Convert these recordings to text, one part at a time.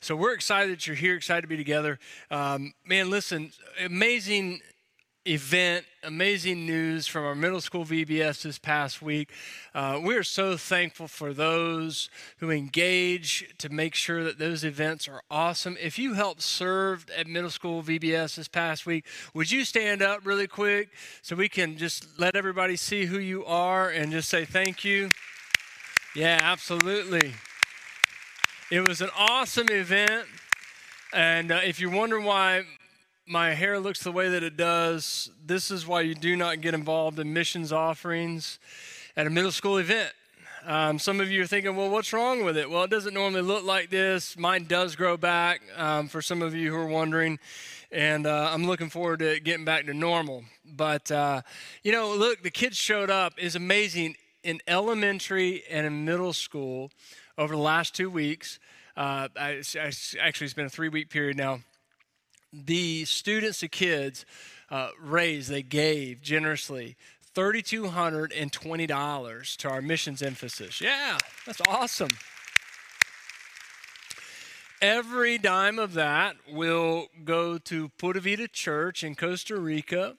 So we're excited that you're here, excited to be together. Um, man, listen, amazing event, amazing news from our middle school VBS this past week. Uh, we are so thankful for those who engage to make sure that those events are awesome. If you helped serve at middle school VBS this past week, would you stand up really quick so we can just let everybody see who you are and just say thank you? Yeah, absolutely. It was an awesome event. And uh, if you're wondering why my hair looks the way that it does, this is why you do not get involved in missions offerings at a middle school event. Um, some of you are thinking, well, what's wrong with it? Well, it doesn't normally look like this. Mine does grow back, um, for some of you who are wondering. And uh, I'm looking forward to getting back to normal. But, uh, you know, look, the kids showed up is amazing in elementary and in middle school over the last two weeks. Uh, I, I, actually, it's been a three week period now the students, the kids, uh, raised, they gave generously $3,220 to our missions emphasis. Yeah, that's awesome. Every dime of that will go to Pura Vida Church in Costa Rica,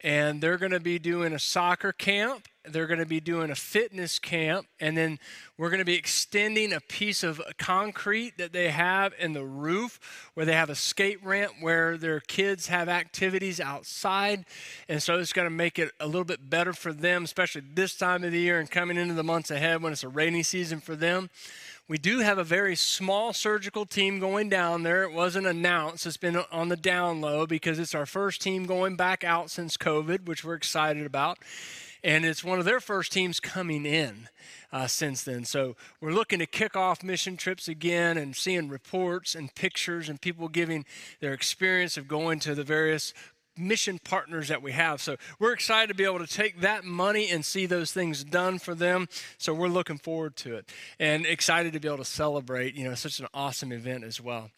and they're going to be doing a soccer camp they're going to be doing a fitness camp, and then we're going to be extending a piece of concrete that they have in the roof where they have a skate ramp where their kids have activities outside. And so it's going to make it a little bit better for them, especially this time of the year and coming into the months ahead when it's a rainy season for them. We do have a very small surgical team going down there. It wasn't announced, it's been on the down low because it's our first team going back out since COVID, which we're excited about and it's one of their first teams coming in uh, since then. So we're looking to kick off mission trips again and seeing reports and pictures and people giving their experience of going to the various mission partners that we have. So we're excited to be able to take that money and see those things done for them. So we're looking forward to it and excited to be able to celebrate, you know, such an awesome event as well.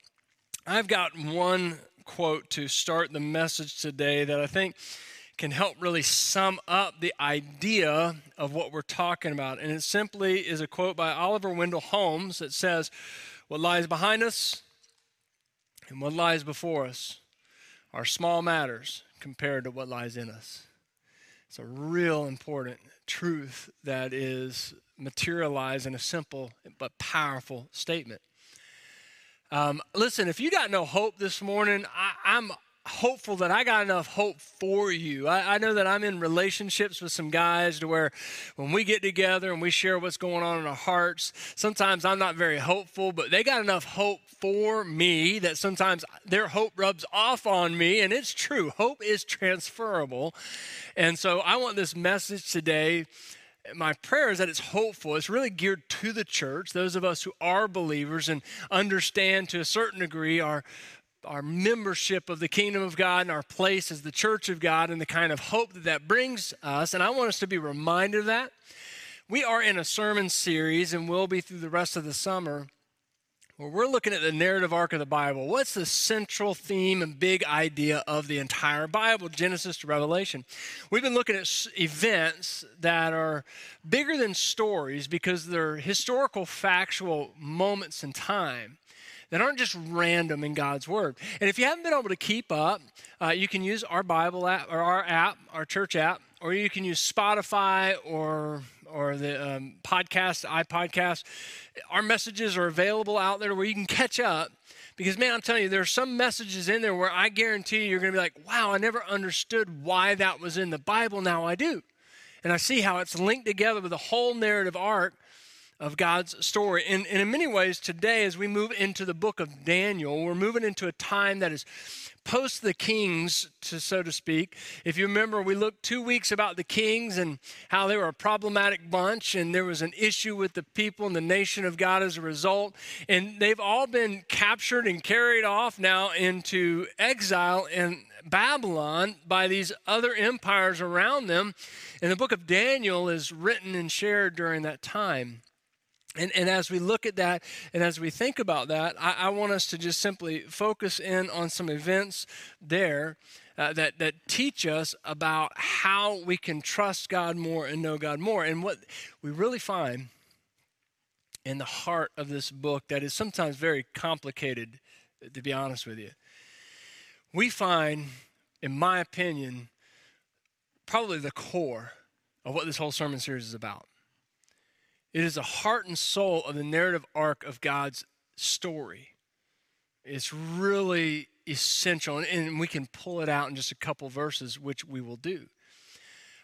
I've got one quote to start the message today that I think can help really sum up the idea of what we're talking about. And it simply is a quote by Oliver Wendell Holmes that says, What lies behind us and what lies before us are small matters compared to what lies in us. It's a real important truth that is materialized in a simple but powerful statement. Um, listen, if you got no hope this morning, I, am hopeful that I got enough hope for you. I, I, know that I'm in relationships with some guys to where when we get together and we share what's going on in our hearts, sometimes I'm not very hopeful, but they got enough hope for me that sometimes their hope rubs off on me. And it's true, hope is transferable. And so I want this message today my prayer is that it's hopeful. It's really geared to the church, those of us who are believers and understand to a certain degree our our membership of the kingdom of God and our place as the church of God and the kind of hope that that brings us. And I want us to be reminded of that. We are in a sermon series and will be through the rest of the summer where we're looking at the narrative arc of the Bible. What's the central theme and big idea of the entire Bible, Genesis to Revelation? We've been looking at events that are bigger than stories because they're historical, factual moments in time that aren't just random in God's Word. And if you haven't been able to keep up, uh, you can use our Bible app or our app, our church app, or you can use Spotify or or the um, podcast, iPodcast. Our messages are available out there where you can catch up. Because, man, I'm telling you, there are some messages in there where I guarantee you're going to be like, wow, I never understood why that was in the Bible. Now I do. And I see how it's linked together with the whole narrative arc of God's story. And, and in many ways, today, as we move into the book of Daniel, we're moving into a time that is post the kings, to, so to speak. If you remember, we looked two weeks about the kings and how they were a problematic bunch, and there was an issue with the people and the nation of God as a result. And they've all been captured and carried off now into exile in Babylon by these other empires around them. And the book of Daniel is written and shared during that time. And, and as we look at that and as we think about that, I, I want us to just simply focus in on some events there uh, that, that teach us about how we can trust God more and know God more. And what we really find in the heart of this book that is sometimes very complicated, to be honest with you. We find, in my opinion, probably the core of what this whole sermon series is about. It is the heart and soul of the narrative arc of God's story. It's really essential, and we can pull it out in just a couple verses, which we will do.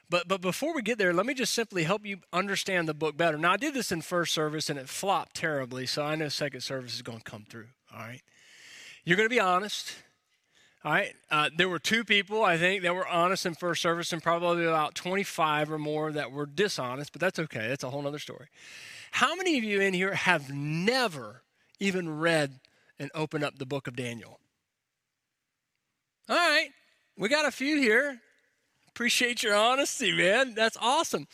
But, but before we get there, let me just simply help you understand the book better. Now, I did this in first service and it flopped terribly, so I know second service is going to come through. All right. You're going to be honest. All right. Uh, there were two people, I think, that were honest in first service, and probably about 25 or more that were dishonest, but that's okay. That's a whole other story. How many of you in here have never even read and opened up the book of Daniel? All right. We got a few here. Appreciate your honesty, man. That's awesome.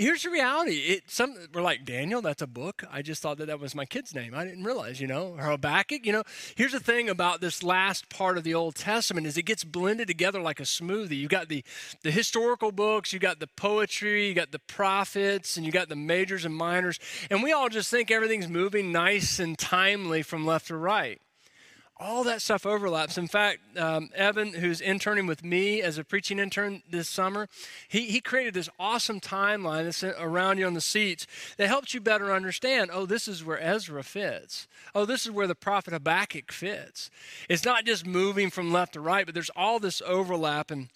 Here's the reality. It some we're like Daniel. That's a book. I just thought that that was my kid's name. I didn't realize, you know, Habakkuk. You know, here's the thing about this last part of the Old Testament is it gets blended together like a smoothie. You got the the historical books, you got the poetry, you got the prophets, and you got the majors and minors, and we all just think everything's moving nice and timely from left to right all that stuff overlaps. In fact, um, Evan, who's interning with me as a preaching intern this summer, he, he created this awesome timeline that's around you on the seats that helps you better understand oh, this is where Ezra fits. Oh, this is where the prophet Habakkuk fits. It's not just moving from left to right, but there's all this overlap. And,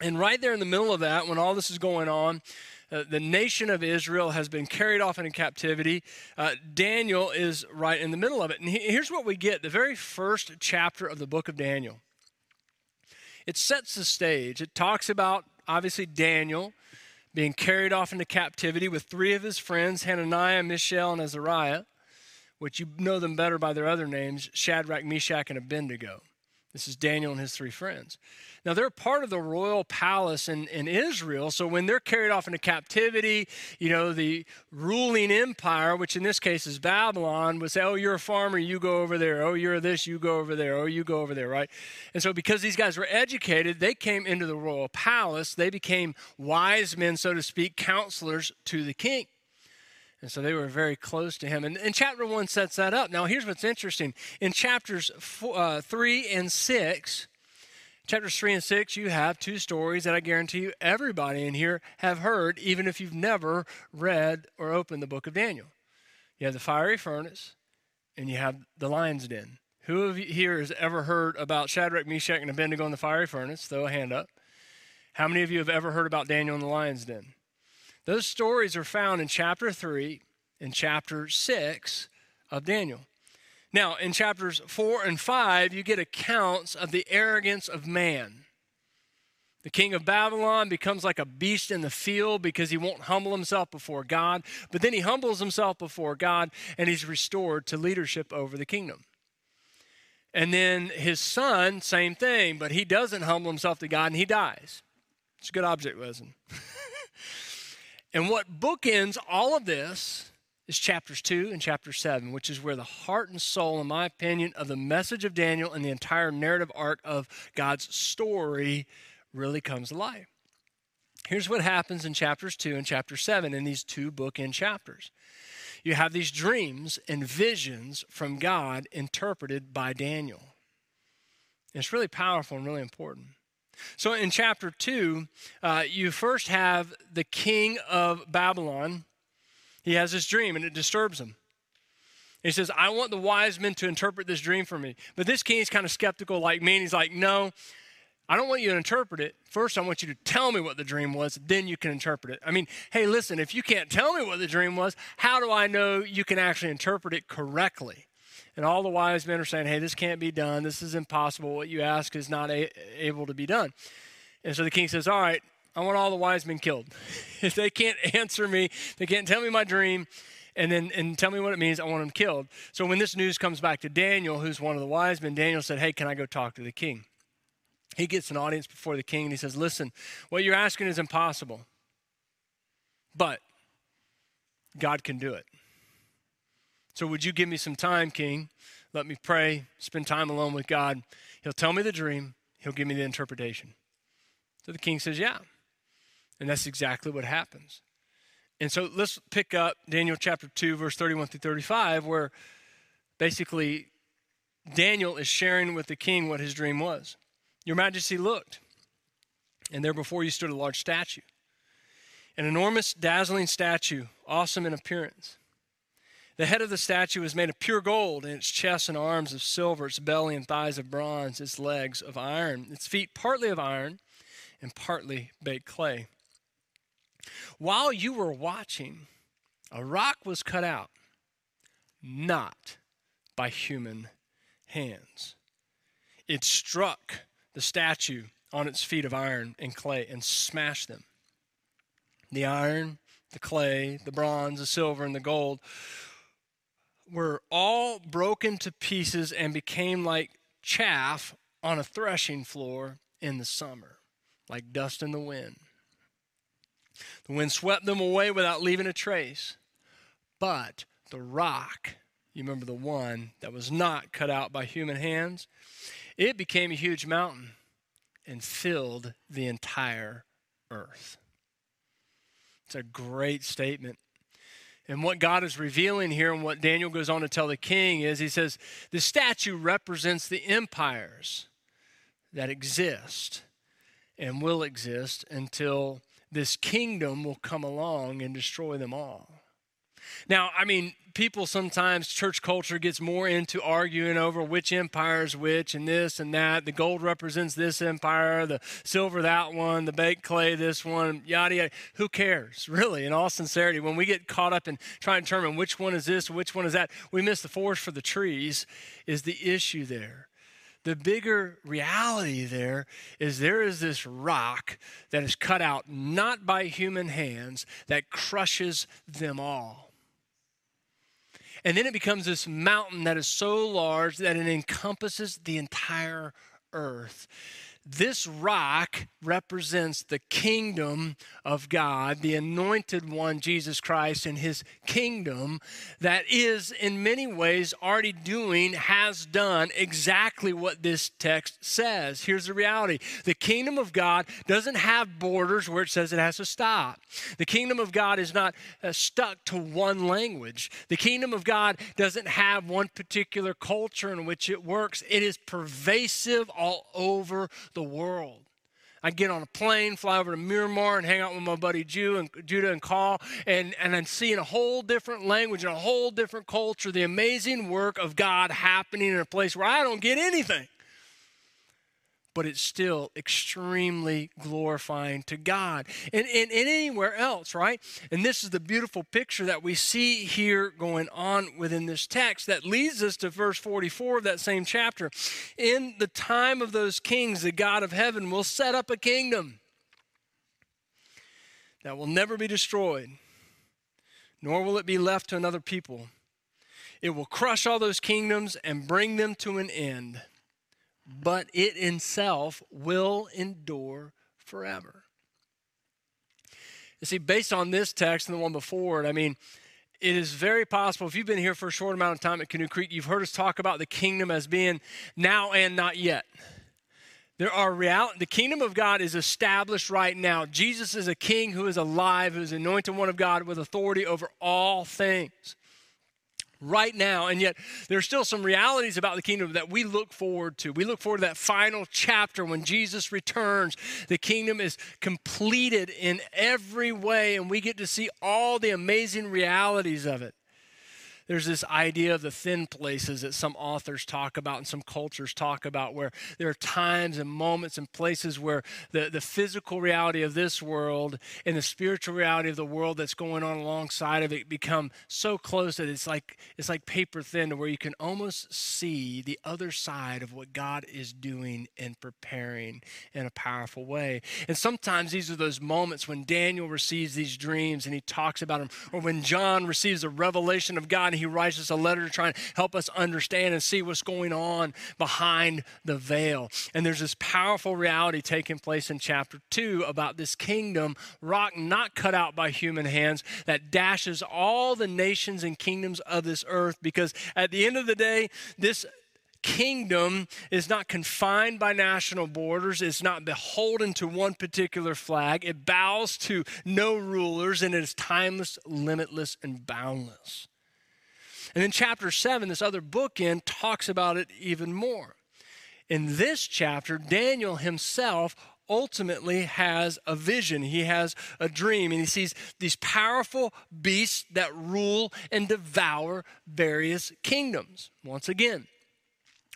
and right there in the middle of that, when all this is going on, uh, the nation of Israel has been carried off into captivity. Uh, Daniel is right in the middle of it. And he, here's what we get the very first chapter of the book of Daniel. It sets the stage. It talks about, obviously, Daniel being carried off into captivity with three of his friends, Hananiah, Mishael, and Azariah, which you know them better by their other names Shadrach, Meshach, and Abednego. This is Daniel and his three friends. Now, they're part of the royal palace in, in Israel. So when they're carried off into captivity, you know, the ruling empire, which in this case is Babylon, would say, Oh, you're a farmer, you go over there. Oh, you're this, you go over there. Oh, you go over there, right? And so because these guys were educated, they came into the royal palace. They became wise men, so to speak, counselors to the king. And so they were very close to him. And, and chapter one sets that up. Now, here's what's interesting. In chapters four, uh, three and six, chapters three and six, you have two stories that I guarantee you everybody in here have heard, even if you've never read or opened the book of Daniel. You have the fiery furnace, and you have the lion's den. Who of you here has ever heard about Shadrach, Meshach, and Abednego in the fiery furnace? Throw a hand up. How many of you have ever heard about Daniel in the lion's den? Those stories are found in chapter 3 and chapter 6 of Daniel. Now, in chapters 4 and 5, you get accounts of the arrogance of man. The king of Babylon becomes like a beast in the field because he won't humble himself before God. But then he humbles himself before God and he's restored to leadership over the kingdom. And then his son, same thing, but he doesn't humble himself to God and he dies. It's a good object lesson. And what bookends all of this is chapters 2 and chapter 7, which is where the heart and soul, in my opinion, of the message of Daniel and the entire narrative arc of God's story really comes alive. Here's what happens in chapters 2 and chapter 7 in these two bookend chapters. You have these dreams and visions from God interpreted by Daniel. it's really powerful and really important. So in chapter 2, uh, you first have the king of Babylon. He has this dream and it disturbs him. He says, I want the wise men to interpret this dream for me. But this king is kind of skeptical like me, and he's like, No, I don't want you to interpret it. First, I want you to tell me what the dream was, then you can interpret it. I mean, hey, listen, if you can't tell me what the dream was, how do I know you can actually interpret it correctly? And all the wise men are saying, hey, this can't be done. This is impossible. What you ask is not a- able to be done. And so the king says, all right, I want all the wise men killed. if they can't answer me, they can't tell me my dream, and then and tell me what it means, I want them killed. So when this news comes back to Daniel, who's one of the wise men, Daniel said, hey, can I go talk to the king? He gets an audience before the king and he says, listen, what you're asking is impossible, but God can do it. So, would you give me some time, King? Let me pray, spend time alone with God. He'll tell me the dream, he'll give me the interpretation. So the king says, Yeah. And that's exactly what happens. And so let's pick up Daniel chapter 2, verse 31 through 35, where basically Daniel is sharing with the king what his dream was. Your Majesty looked, and there before you stood a large statue, an enormous, dazzling statue, awesome in appearance. The head of the statue was made of pure gold, and its chest and arms of silver, its belly and thighs of bronze, its legs of iron, its feet partly of iron and partly baked clay. While you were watching, a rock was cut out, not by human hands. It struck the statue on its feet of iron and clay and smashed them. The iron, the clay, the bronze, the silver, and the gold were all broken to pieces and became like chaff on a threshing floor in the summer, like dust in the wind. The wind swept them away without leaving a trace. But the rock, you remember the one that was not cut out by human hands, it became a huge mountain and filled the entire earth. It's a great statement. And what God is revealing here, and what Daniel goes on to tell the king, is he says, the statue represents the empires that exist and will exist until this kingdom will come along and destroy them all. Now, I mean, people sometimes, church culture gets more into arguing over which empire is which and this and that. The gold represents this empire, the silver that one, the baked clay this one, yada yada. Who cares, really, in all sincerity? When we get caught up in trying to determine which one is this, which one is that, we miss the forest for the trees, is the issue there. The bigger reality there is there is this rock that is cut out not by human hands that crushes them all. And then it becomes this mountain that is so large that it encompasses the entire earth. This rock represents the kingdom of God, the anointed one, Jesus Christ, and his kingdom that is, in many ways, already doing, has done exactly what this text says. Here's the reality the kingdom of God doesn't have borders where it says it has to stop. The kingdom of God is not uh, stuck to one language. The kingdom of God doesn't have one particular culture in which it works, it is pervasive all over the world. I get on a plane, fly over to Miramar, and hang out with my buddy Jew and Judah and Call, and, and I'm seeing a whole different language and a whole different culture, the amazing work of God happening in a place where I don't get anything but it's still extremely glorifying to God. And, and, and, anywhere else, right? And this is the beautiful picture that we see here going on within this text that leads us to verse 44 of that same chapter. In the time of those kings, the God of heaven will set up a kingdom that will never be destroyed, nor will it be left to another people. It will crush all those kingdoms and bring them to an end but it in itself will endure forever. You see, based on this text and the one before it, I mean, it is very possible, if you've been here for a short amount of time at Canoe Creek, you've heard us talk about the kingdom as being now and not yet. There are real the kingdom of God is established right now. Jesus is a king who is alive, who is anointed one of God with authority over all things right now. And yet, there's still some realities about the kingdom that we look forward to. We look forward to that final chapter when Jesus returns. The kingdom is completed in every way, and we get to see all the amazing realities of it there's this idea of the thin places that some authors talk about and some cultures talk about, where there are times and moments and places where the, the physical reality of this world and the spiritual reality of the world that's going on alongside of it become so close that it's like it's like paper thin to where you can almost see the other side of what God is doing and preparing in a powerful way. And sometimes these are those moments when Daniel receives these dreams and he talks about them, or when John receives a revelation of God he writes us a letter to try and help us understand and see what's going on behind the veil. And there's this powerful reality taking place in chapter 2 about this kingdom, rock not cut out by human hands, that dashes all the nations and kingdoms of this earth. Because at the end of the day, this kingdom is not confined by national borders, it's not beholden to one particular flag. It bows to no rulers, and it is timeless, limitless, and boundless. And then chapter 7, this other bookend, talks about it even more. In this chapter, Daniel himself ultimately has a vision. He has a dream, and he sees these powerful beasts that rule and devour various kingdoms. Once again,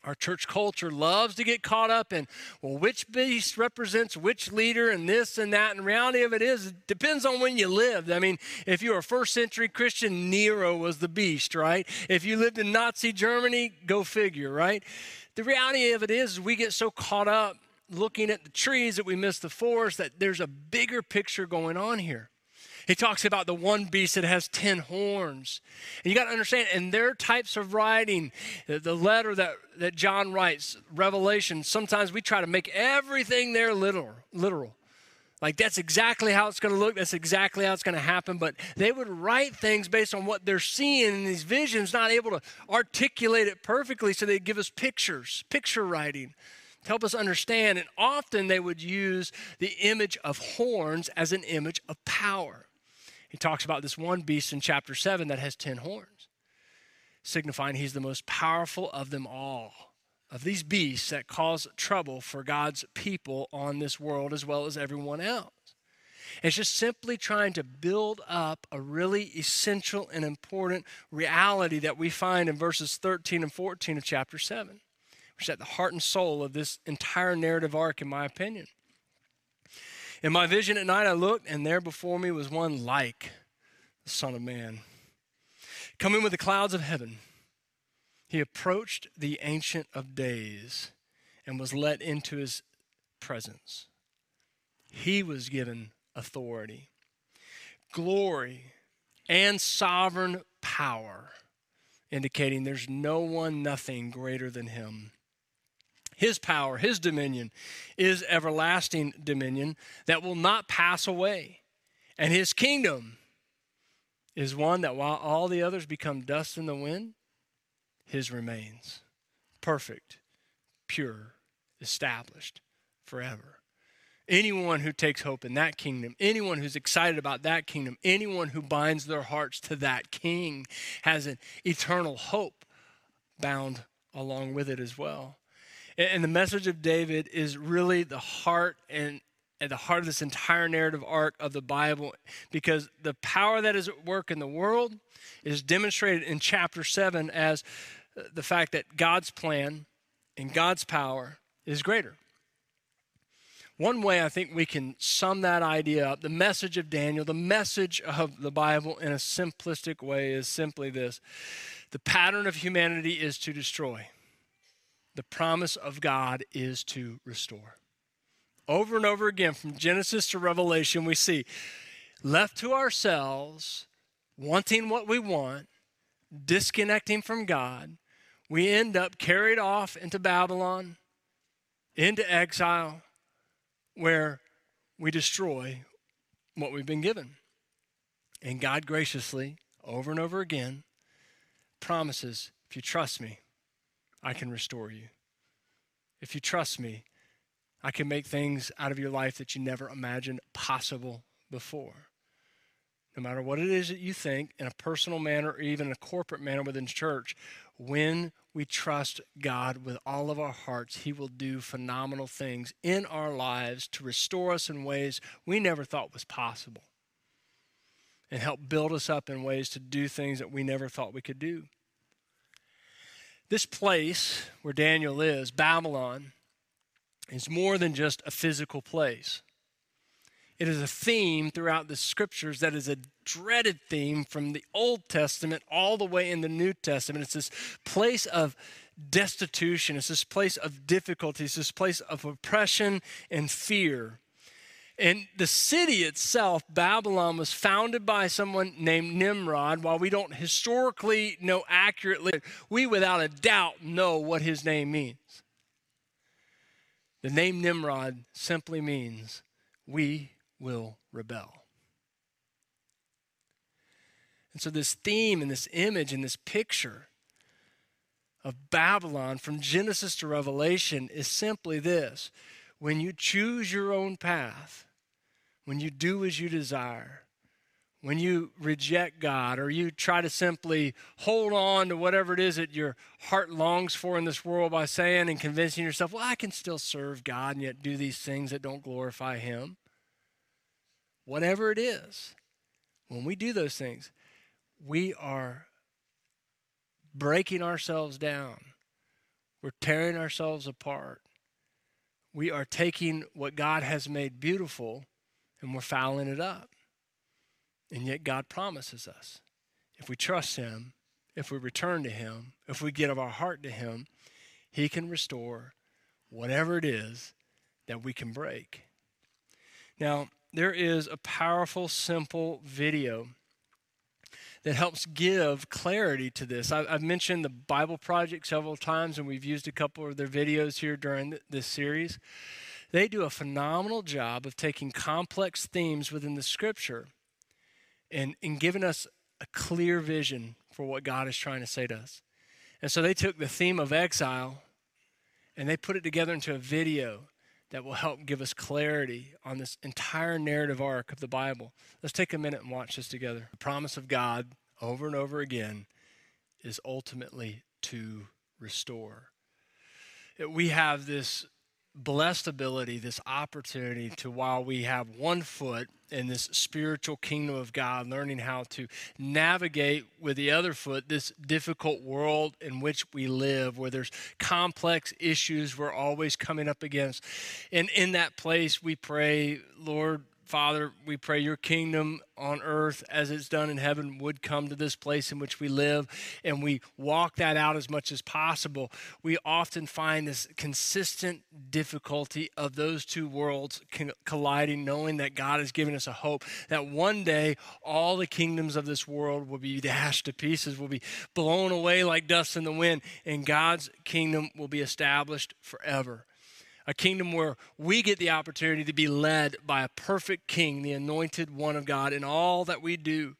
our church culture loves to get caught up in, well, which beast represents which leader and this and that. And reality of it is, it depends on when you lived. I mean, if you were a first century Christian, Nero was the beast, right? If you lived in Nazi Germany, go figure, right? The reality of it is, we get so caught up looking at the trees that we miss the forest, that there's a bigger picture going on here. He talks about the one beast that has 10 horns. And you got to understand, in their types of writing, the letter that, that John writes, Revelation, sometimes we try to make everything there literal. literal. Like that's exactly how it's going to look. That's exactly how it's going to happen. But they would write things based on what they're seeing in these visions, not able to articulate it perfectly. So they give us pictures, picture writing to help us understand. And often they would use the image of horns as an image of power. He talks about this one beast in chapter 7 that has 10 horns, signifying he's the most powerful of them all. Of these beasts that cause trouble for God's people on this world as well as everyone else. It's just simply trying to build up a really essential and important reality that we find in verses 13 and 14 of chapter 7 which is at the heart and soul of this entire narrative arc, in my opinion. In my vision at night, I looked, and there before me was one like the Son of Man. Coming with the clouds of heaven, he approached the Ancient of Days and was let into his presence. He was given authority, glory, and sovereign power, indicating there's no one, nothing greater than him. His power, His dominion is everlasting dominion that will not pass away. And His kingdom is one that while all the others become dust in the wind, His remains perfect, pure, established forever. Anyone who takes hope in that kingdom, anyone who's excited about that kingdom, anyone who binds their hearts to that king has an eternal hope bound along with it as well. And the message of David is really the heart and at the heart of this entire narrative arc of the Bible because the power that is at work in the world is demonstrated in chapter 7 as uh, the fact that God's plan and God's power is greater. One way I think we can sum that idea up, the message of Daniel, the message of the Bible in a simplistic way is simply this the pattern of humanity is to destroy the promise of God is to restore. Over and over again, from Genesis to Revelation, we see left to ourselves, wanting what we want, disconnecting from God, we end up carried off into Babylon, into exile, where we destroy what we've been given. And God graciously, over and over again, promises if you trust me, I can restore you. If you trust me, I can make things out of your life that you never imagined possible before. No matter what it is that you think in a personal manner or even in a corporate manner within church, when we trust God with all of our hearts, He will do phenomenal things in our lives to restore us in ways we never thought was possible and help build us up in ways to do things that we never thought we could do. This place where Daniel is, Babylon, is more than just a physical place. It is a theme throughout the scriptures that is a dreaded theme from the Old Testament all the way in the New Testament. It's this place of destitution, it's this place of difficulty, it's this place of oppression and fear. And the city itself, Babylon, was founded by someone named Nimrod. While we don't historically know accurately, we without a doubt know what his name means. The name Nimrod simply means we will rebel. And so, this theme and this image and this picture of Babylon from Genesis to Revelation is simply this when you choose your own path, when you do as you desire, when you reject God or you try to simply hold on to whatever it is that your heart longs for in this world by saying and convincing yourself, well, I can still serve God and yet do these things that don't glorify Him. Whatever it is, when we do those things, we are breaking ourselves down. We're tearing ourselves apart. We are taking what God has made beautiful and we're fouling it up. And yet, God promises us if we trust Him, if we return to Him, if we give our heart to Him, He can restore whatever it is that we can break. Now, there is a powerful, simple video that helps give clarity to this. I've mentioned the Bible Project several times, and we've used a couple of their videos here during this series. They do a phenomenal job of taking complex themes within the scripture and, and giving us a clear vision for what God is trying to say to us. And so they took the theme of exile and they put it together into a video that will help give us clarity on this entire narrative arc of the Bible. Let's take a minute and watch this together. The promise of God over and over again is ultimately to restore. We have this blessed ability, this opportunity to, while we have one foot in this spiritual kingdom of God, learning how to navigate with the other foot this difficult world in which we live, where there's complex issues we're always coming up against. And in that place, we pray, Lord, Father, we pray your kingdom on earth as it's done in heaven would come to this place in which we live, and we walk that out as much as possible. We often find this consistent difficulty of those two worlds colliding, knowing that God has given us a hope that one day all the kingdoms of this world will be dashed to pieces, will be blown away like dust in the wind, and God's kingdom will be established forever a kingdom where we get the opportunity to be led by a perfect king, the anointed one of God, in all that we do.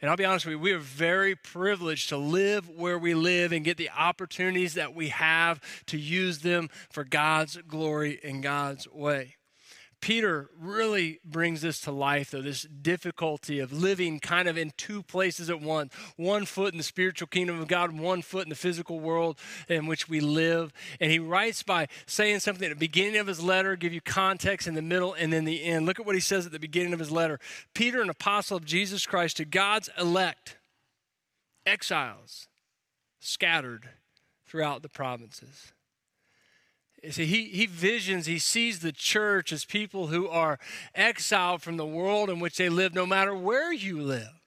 And I'll be honest with you, we are very privileged to live where we live and get the opportunities that we have to use them for God's glory and God's way. Peter really brings this to life, though, this difficulty of living kind of in two places at once one foot in the spiritual kingdom of God, one foot in the physical world in which we live. And he writes by saying something at the beginning of his letter, give you context in the middle and then the end. Look at what he says at the beginning of his letter Peter, an apostle of Jesus Christ, to God's elect, exiles, scattered throughout the provinces. See, he, he visions, he sees the church as people who are exiled from the world in which they live, no matter where you live.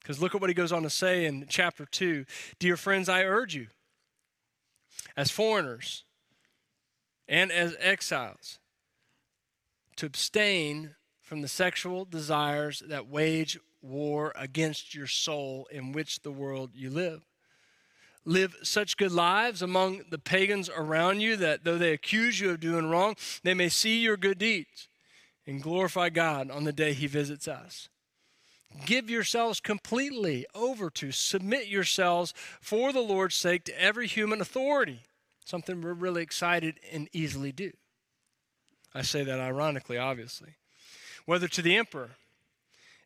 Because look at what he goes on to say in chapter 2 Dear friends, I urge you, as foreigners and as exiles, to abstain from the sexual desires that wage war against your soul in which the world you live live such good lives among the pagans around you that though they accuse you of doing wrong, they may see your good deeds and glorify God on the day He visits us. Give yourselves completely over to, submit yourselves for the Lord's sake to every human authority, something we're really excited and easily do. I say that ironically, obviously. Whether to the emperor,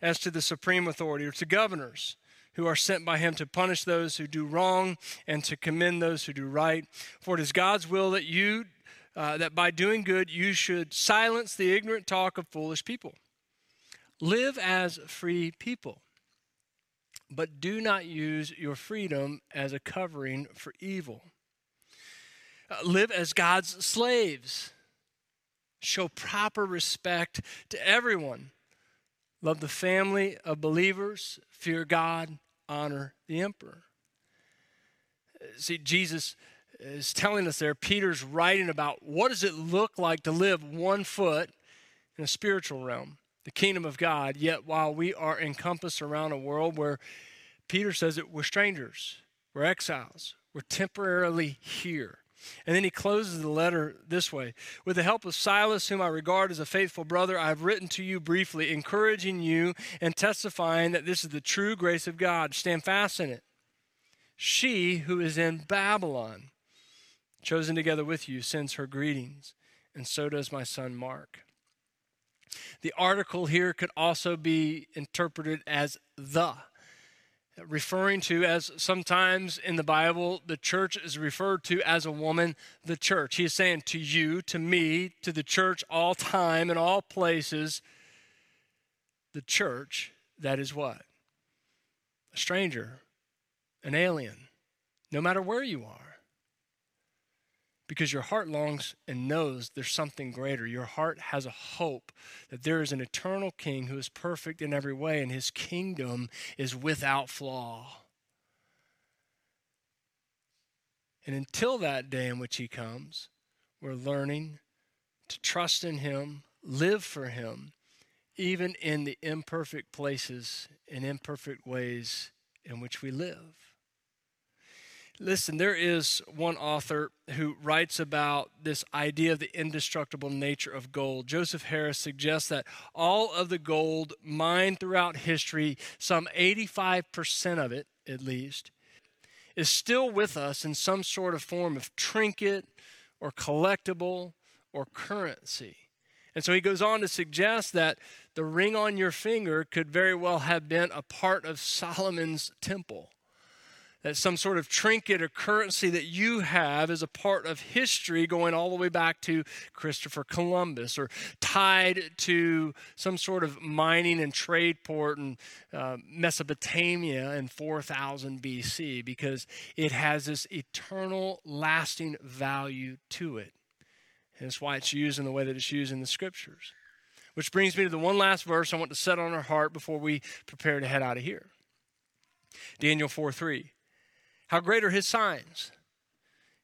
as to the supreme authority, or to governors who are sent by him to punish those who do wrong and to commend those who do right. For it is God's will that you uh, that by doing good you should silence the ignorant talk of foolish people. Live as free people, but do not use your freedom as a covering for evil. Uh, live as God's slaves. Show proper respect to everyone. Love the family of believers, fear God, honor the emperor. See, Jesus is telling us there, Peter's writing about what does it look like to live one foot in a spiritual realm, the kingdom of God, yet while we are encompassed around a world where Peter says that we're strangers, we're exiles, we're temporarily here. And then he closes the letter this way With the help of Silas, whom I regard as a faithful brother, I have written to you briefly, encouraging you and testifying that this is the true grace of God. Stand fast in it She who is in Babylon, chosen together with you, sends her greetings, and so does my son Mark. The article here could also be interpreted as the, referring to as sometimes in the Bible, the church is referred to as a woman, the church. He is saying to you, to me, to the church, all time and all places, the church, that is what? A stranger, an alien, no matter where you are. Because your heart longs and knows there's something greater. Your heart has a hope that there is an eternal king who is perfect in every way, and his kingdom is without flaw. And until that day in which he comes, we're learning to trust in him, live for him, even in the imperfect places and imperfect ways in which we live. Listen, there is one author who writes about this idea of the indestructible nature of gold. Joseph Harris suggests that all of the gold mined throughout history, some 85% of it at least, is still with us in some sort of form of trinket or collectible or currency. And so he goes on to suggest that the ring on your finger could very well have been a part of Solomon's temple that some sort of trinket or currency that you have is a part of history going all the way back to Christopher Columbus or tied to some sort of mining and trade port in uh, Mesopotamia in 4000 BC because it has this eternal, lasting value to it. And that's why it's used in the way that it's used in the scriptures. Which brings me to the one last verse I want to set on our heart before we prepare to head out of here. Daniel 4 3. How great are his signs?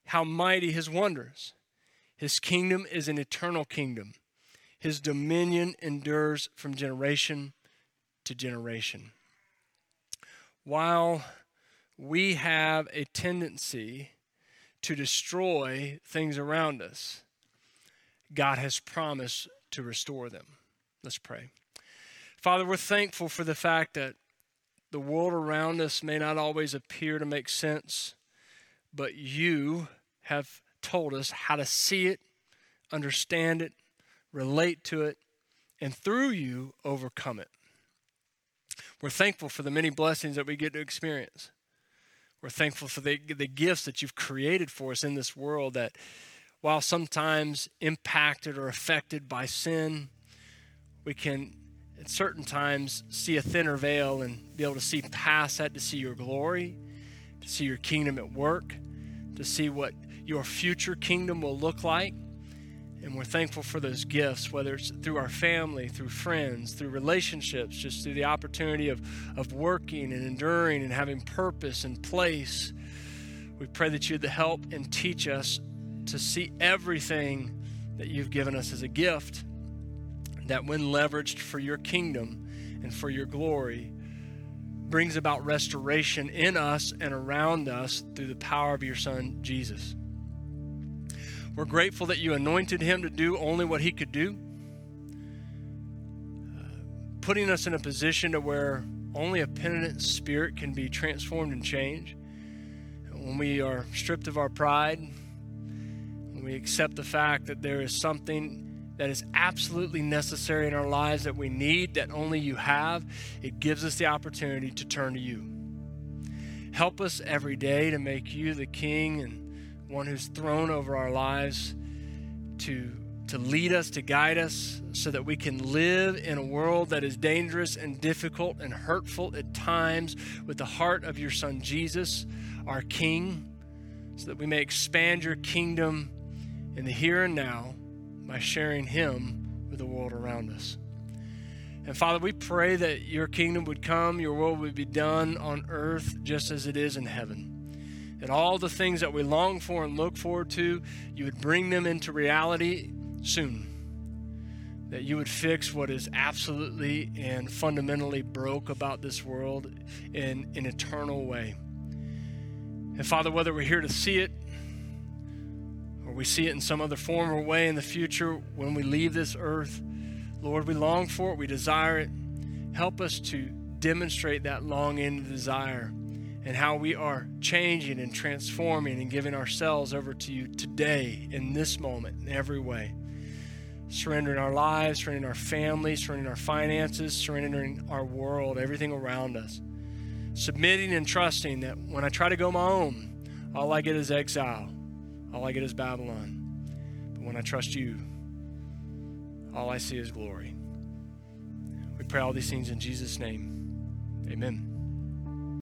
How mighty his wonders? His kingdom is an eternal kingdom. His dominion endures from generation to generation. While we have a tendency to destroy things around us, God has promised to restore them. Let's pray. Father, we're thankful for the fact that the world around us may not always appear to make sense, but you have told us how to see it, understand it, relate to it, and through you, overcome it. We're thankful for the many blessings that we get to experience. We're thankful for the, the gifts that you've created for us in this world that, while sometimes impacted or affected by sin, we can at certain times see a thinner veil and be able to see past that to see your glory, to see your kingdom at work, to see what your future kingdom will look like. And we're thankful for those gifts, whether it's through our family, through friends, through relationships, just through the opportunity of, of working and enduring and having purpose and place. We pray that you'd help and teach us to see everything that you've given us as a gift that, when leveraged for your kingdom and for your glory, brings about restoration in us and around us through the power of your Son, Jesus. We're grateful that you anointed him to do only what he could do, uh, putting us in a position to where only a penitent spirit can be transformed and changed. When we are stripped of our pride, when we accept the fact that there is something that is absolutely necessary in our lives that we need, that only you have, it gives us the opportunity to turn to you. Help us every day to make you the King and one who's thrown over our lives to, to lead us, to guide us, so that we can live in a world that is dangerous and difficult and hurtful at times with the heart of your Son Jesus, our King, so that we may expand your kingdom in the here and now by sharing Him with the world around us. And Father, we pray that your kingdom would come, your will would be done on earth just as it is in heaven. That all the things that we long for and look forward to, you would bring them into reality soon. That you would fix what is absolutely and fundamentally broke about this world in an eternal way. And Father, whether we're here to see it we see it in some other form or way in the future when we leave this earth. Lord, we long for it, we desire it. Help us to demonstrate that longing and desire and how we are changing and transforming and giving ourselves over to you today in this moment in every way. Surrendering our lives, surrendering our families, surrendering our finances, surrendering our world, everything around us. Submitting and trusting that when I try to go my own, all I get is exile, all I get is Babylon. But when I trust you, all I see is glory. We pray all these things in Jesus' name. Amen.